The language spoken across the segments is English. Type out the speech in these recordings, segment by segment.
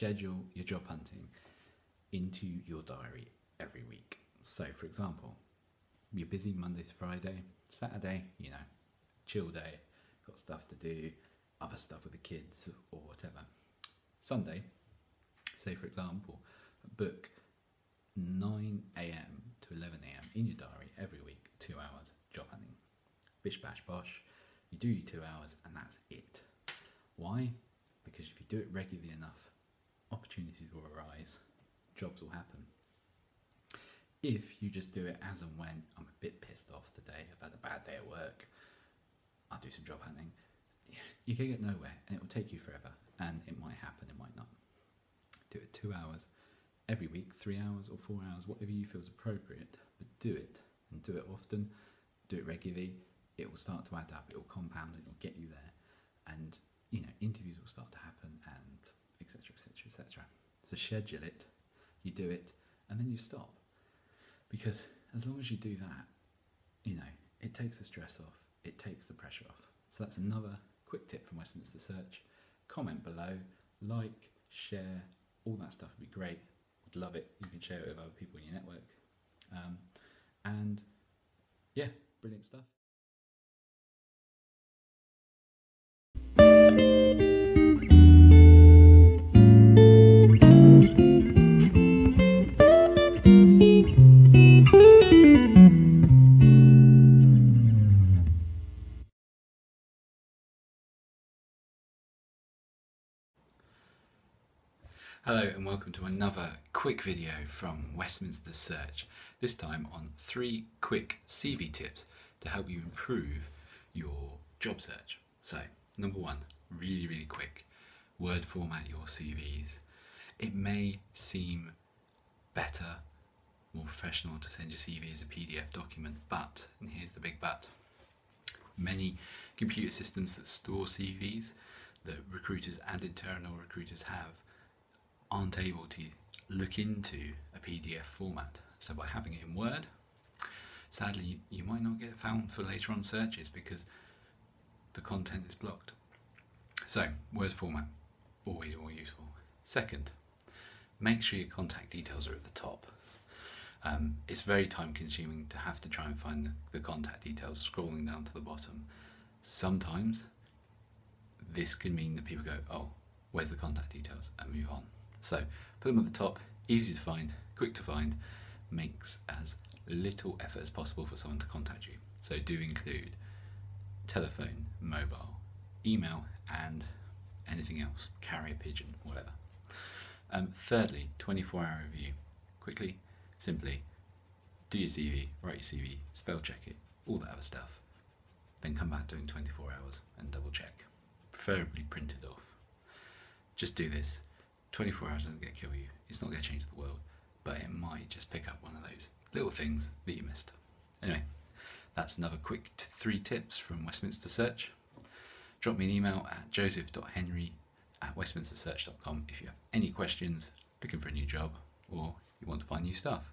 schedule your job hunting into your diary every week. So, for example, you're busy Monday to Friday, Saturday, you know, chill day, got stuff to do, other stuff with the kids or whatever. Sunday, say for example, book 9 a.m. to 11 a.m. in your diary every week, two hours job hunting. Bish bash bosh, you do your two hours and that's it. Why? Because if you do it regularly enough, opportunities will arise, jobs will happen. If you just do it as and when I'm a bit pissed off today, I've had a bad day at work, I'll do some job hunting, you can get nowhere and it will take you forever and it might happen, it might not. Do it two hours every week, three hours or four hours, whatever you feel is appropriate, but do it and do it often, do it regularly. It will start to add up, it will compound, it will get you there, and you know interviews will start to happen, and etc. etc. So schedule it, you do it, and then you stop, because as long as you do that, you know it takes the stress off, it takes the pressure off. So that's another quick tip from Westminster Search. Comment below, like, share, all that stuff would be great. Would love it. You can share it with other people in your network. Um, and yeah, brilliant stuff. Hello and welcome to another quick video from Westminster Search. This time on three quick CV tips to help you improve your job search. So, number one, really, really quick, word format your CVs. It may seem better, more professional to send your CV as a PDF document, but, and here's the big but, many computer systems that store CVs that recruiters and internal recruiters have aren't able to look into a PDF format. So by having it in Word, sadly you might not get found for later on searches because the content is blocked. So Word format, always more useful. Second, make sure your contact details are at the top. Um, it's very time consuming to have to try and find the, the contact details scrolling down to the bottom. Sometimes this can mean that people go, oh, where's the contact details, and move on. So put them at the top, easy to find, quick to find, makes as little effort as possible for someone to contact you. So do include telephone, mobile, email, and anything else, carrier pigeon, whatever. Um, thirdly, 24 hour review. Quickly, simply, do your CV, write your CV, spell check it, all that other stuff. Then come back doing 24 hours and double check. Preferably printed off. Just do this 24 hours doesn't get kill you. It's not going to change the world, but it might just pick up one of those little things that you missed. Anyway, that's another quick three tips from Westminster Search. Drop me an email at joseph.henry at westminstersearch.com if you have any questions, looking for a new job, or you want to find new stuff.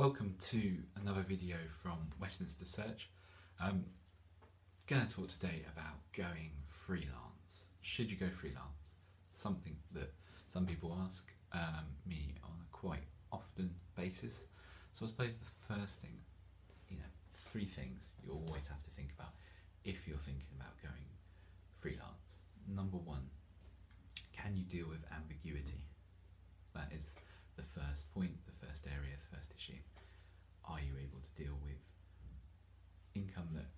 Welcome to another video from Westminster Search. I'm going to talk today about going freelance. Should you go freelance? Something that some people ask um, me on a quite often basis. So I suppose the first thing, you know, three things you always have to think about if you're thinking about going freelance. Number one, can you deal with ambiguity? That is the first point, the first area, the first issue. Are you able to deal with income that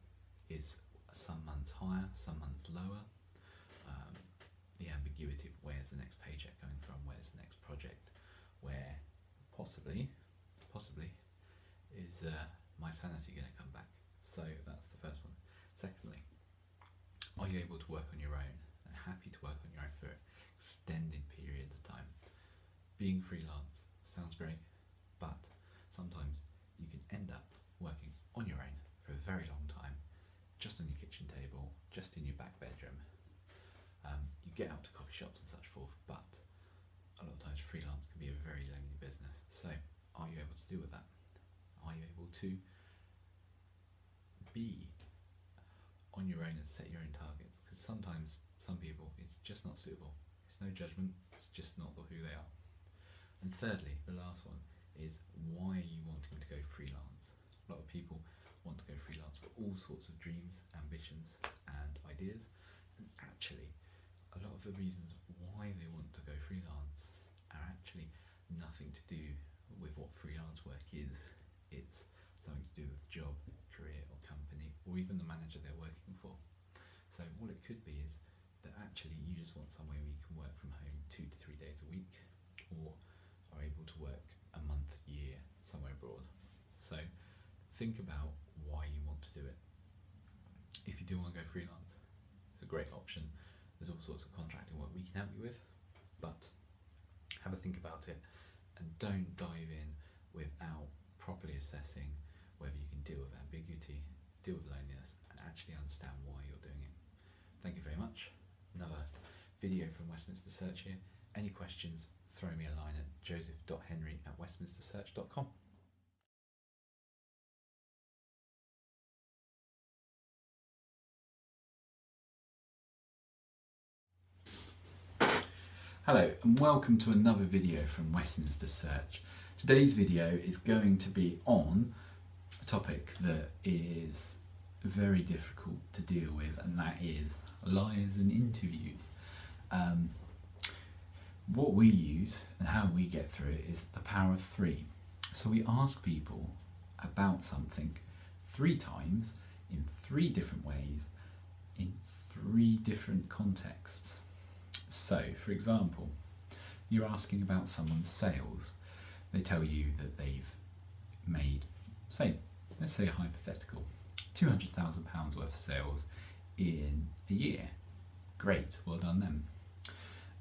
is some months higher, some months lower? Um, the ambiguity of where's the next paycheck coming from, where's the next project, where possibly, possibly, is uh, my sanity going to come back? So that's the first one. Secondly, are you able to work on your own? And happy to work on your own for extended periods of time. Being freelance sounds great, but sometimes you can end up working on your own for a very long time, just on your kitchen table, just in your back bedroom. Um, you get out to coffee shops and such forth, but a lot of times freelance can be a very lonely business. So, are you able to deal with that? Are you able to be on your own and set your own targets? Because sometimes some people it's just not suitable. It's no judgment. It's just not who they are. And thirdly, the last one is why are you wanting to go freelance? A lot of people want to go freelance for all sorts of dreams, ambitions, and ideas. And actually, a lot of the reasons why they want to go freelance are actually nothing to do with what freelance work is. It's something to do with job, career, or company, or even the manager they're working for. So, what it could be is that actually you just want somewhere where you can work from home two to three days a week, or are able to work a month, year somewhere abroad. So, think about why you want to do it. If you do want to go freelance, it's a great option. There's all sorts of contracting work we can help you with, but have a think about it and don't dive in without properly assessing whether you can deal with ambiguity, deal with loneliness, and actually understand why you're doing it. Thank you very much. Another video from Westminster Search here. Any questions, throw me a line at joseph.henry at westminstersearch.com. Hello and welcome to another video from Westminster Search. Today's video is going to be on a topic that is very difficult to deal with and that is lies and interviews. Um, what we use and how we get through it is the power of three. So we ask people about something three times in three different ways in three different contexts. So, for example, you're asking about someone's sales. They tell you that they've made, say, let's say a hypothetical, £200,000 worth of sales in a year. Great, well done them.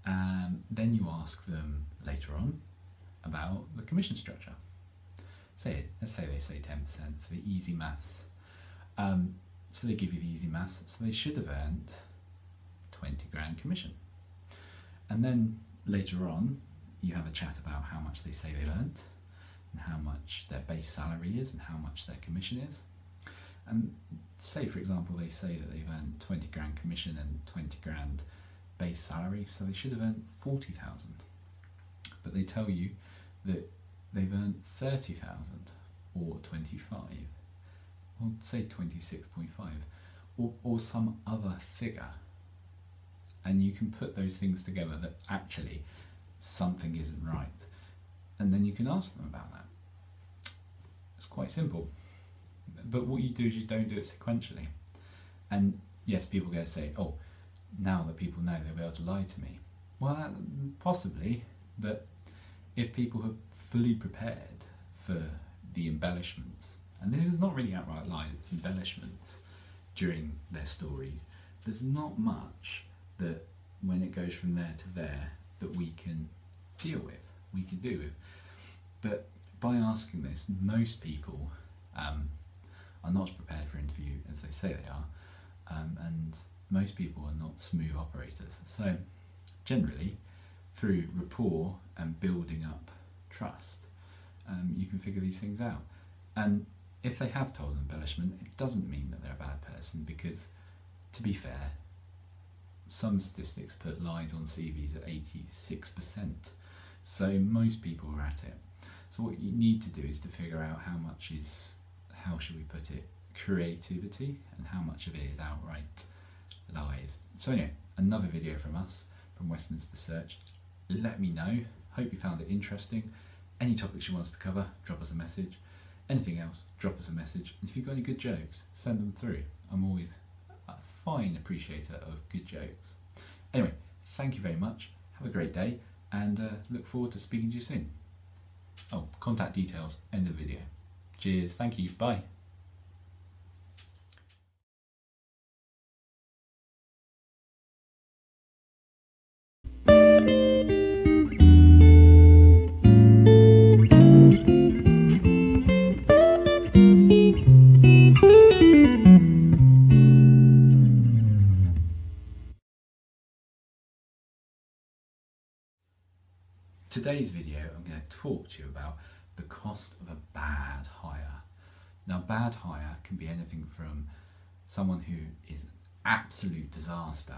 Um, then you ask them later on about the commission structure. Say let's say they say 10% for the easy maths. Um, so they give you the easy maths, so they should have earned 20 grand commission. And then later on, you have a chat about how much they say they've earned, and how much their base salary is, and how much their commission is. And say, for example, they say that they've earned 20 grand commission and 20 grand base salary, so they should have earned 40,000. But they tell you that they've earned 30,000 or 25 or say 26.5 or, or some other figure. And you can put those things together that actually something isn't right. And then you can ask them about that. It's quite simple. But what you do is you don't do it sequentially. And yes, people are going to say, oh, now that people know they'll be able to lie to me. Well, possibly, but if people are fully prepared for the embellishments, and this is not really outright lies, it's embellishments during their stories, there's not much that when it goes from there to there that we can deal with, we can do with. But by asking this, most people um, are not prepared for interview as they say they are, um, and most people are not smooth operators. So, generally, through rapport and building up trust, um, you can figure these things out. And if they have told embellishment, it doesn't mean that they're a bad person because, to be fair, some statistics put lies on CVs at 86%. So most people are at it. So what you need to do is to figure out how much is, how should we put it, creativity and how much of it is outright So anyway, another video from us, from Westminster Search. Let me know. Hope you found it interesting. Any topics you want us to cover, drop us a message. Anything else, drop us a message. And if you've got any good jokes, send them through. I'm always a fine appreciator of good jokes. Anyway, thank you very much. Have a great day and uh, look forward to speaking to you soon. Oh, contact details, end of video. Cheers, thank you, bye. Today's video, I'm going to talk to you about the cost of a bad hire. Now, bad hire can be anything from someone who is an absolute disaster,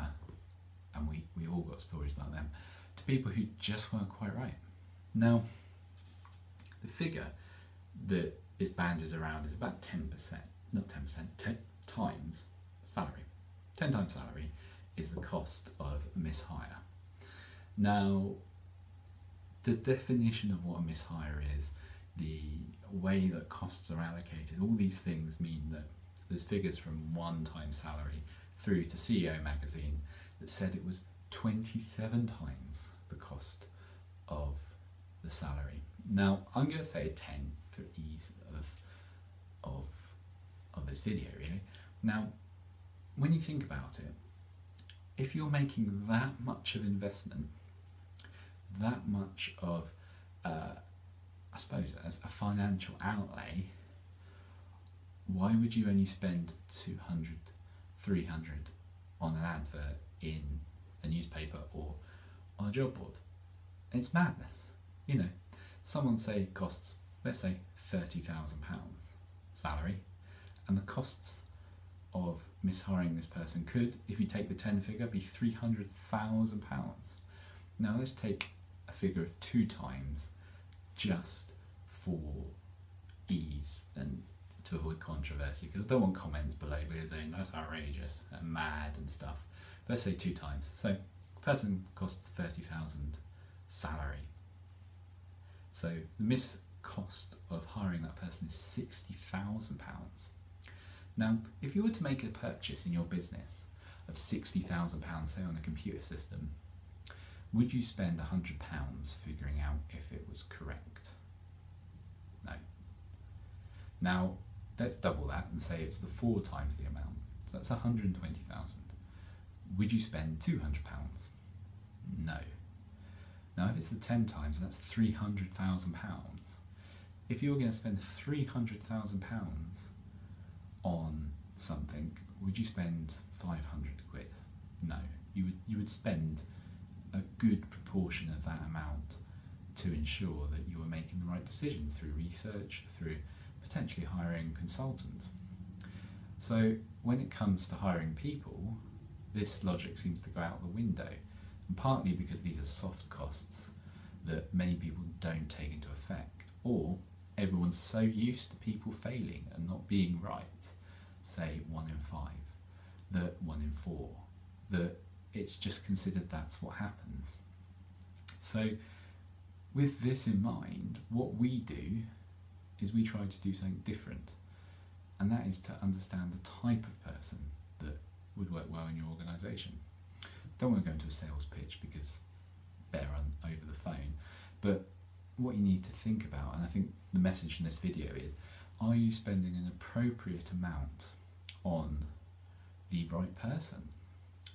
and we, we all got stories about them, to people who just weren't quite right. Now, the figure that is banded around is about 10%, not 10%, 10 times salary. 10 times salary is the cost of mishire. Now, the definition of what a mishire is, the way that costs are allocated, all these things mean that there's figures from one time salary through to CEO magazine that said it was 27 times the cost of the salary. Now, I'm going to say 10 for ease of, of, of this video, really. Now, when you think about it, if you're making that much of investment, that much of, uh, I suppose, as a financial outlay, why would you only spend 200, 300 on an advert in a newspaper or on a job board? It's madness. You know, someone say costs, let's say, £30,000 salary, and the costs of mishiring this person could, if you take the 10 figure, be £300,000. Now let's take figure of two times just for ease and to avoid controversy because I don't want comments below where saying that's outrageous and mad and stuff. Let's say two times. So person costs 30,000 salary. So the miss cost of hiring that person is £60,000. Now, if you were to make a purchase in your business of £60,000, say on a computer system, would you spend £100 figuring out if it was correct? No. Now, let's double that and say it's the four times the amount. So that's 120,000. Would you spend £200? No. Now, if it's the 10 times, that's £300,000. If you're going to spend £300,000 on something, would you spend 500 quid? No. You would, you would spend a good proportion of that amount to ensure that you are making the right decision through research, through potentially hiring consultants. So when it comes to hiring people, this logic seems to go out the window, and partly because these are soft costs that many people don't take into effect, or everyone's so used to people failing and not being right, say one in five, that one in four, that it's just considered that's what happens. So, with this in mind, what we do is we try to do something different, and that is to understand the type of person that would work well in your organisation. Don't want to go into a sales pitch because better on over the phone, but what you need to think about, and I think the message in this video is are you spending an appropriate amount on the right person?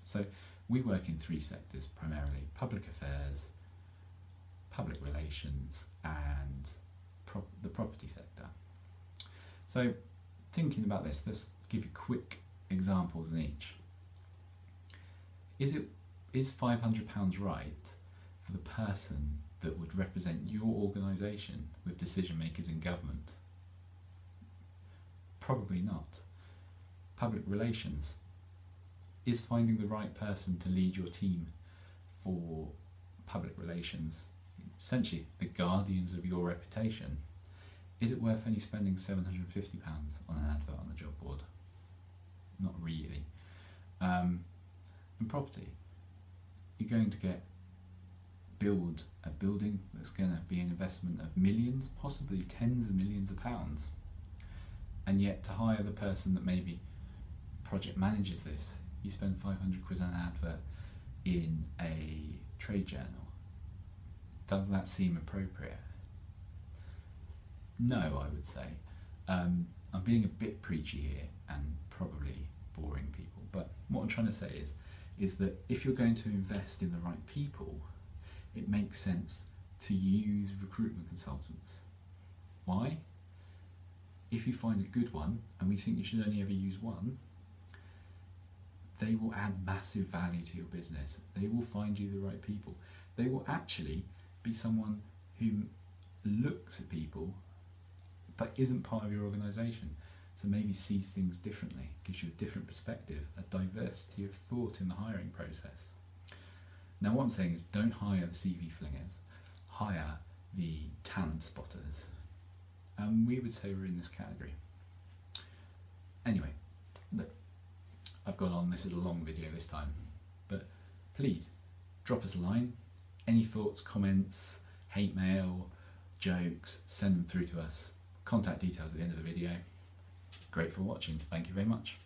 So, we work in three sectors primarily public affairs, public relations, and pro- the property sector. So, thinking about this, let's give you quick examples in each. Is it is five hundred pounds right for the person that would represent your organisation with decision makers in government? Probably not. Public relations is finding the right person to lead your team for public relations, essentially the guardians of your reputation. Is it worth only spending £750 on an advert on the job board? Not really. Um, and property, you're going to get build a building that's going to be an investment of millions, possibly tens of millions of pounds. And yet, to hire the person that maybe project manages this, you spend 500 quid on an advert in a trade journal. Does that seem appropriate? No, I would say. Um, I'm being a bit preachy here and probably boring people, but what I'm trying to say is, is that if you're going to invest in the right people, it makes sense to use recruitment consultants. Why? If you find a good one, and we think you should only ever use one, they will add massive value to your business. They will find you the right people. They will actually be someone who looks at people but isn't part of your organisation. So maybe sees things differently, gives you a different perspective, a diversity of thought in the hiring process. Now, what I'm saying is don't hire the CV flingers, hire the talent spotters. And we would say we're in this category. Anyway, I've gone on, this is a long video this time, but please drop us a line. Any thoughts, comments, hate mail, jokes, send them through to us. Contact details at the end of the video. Great for watching. Thank you very much.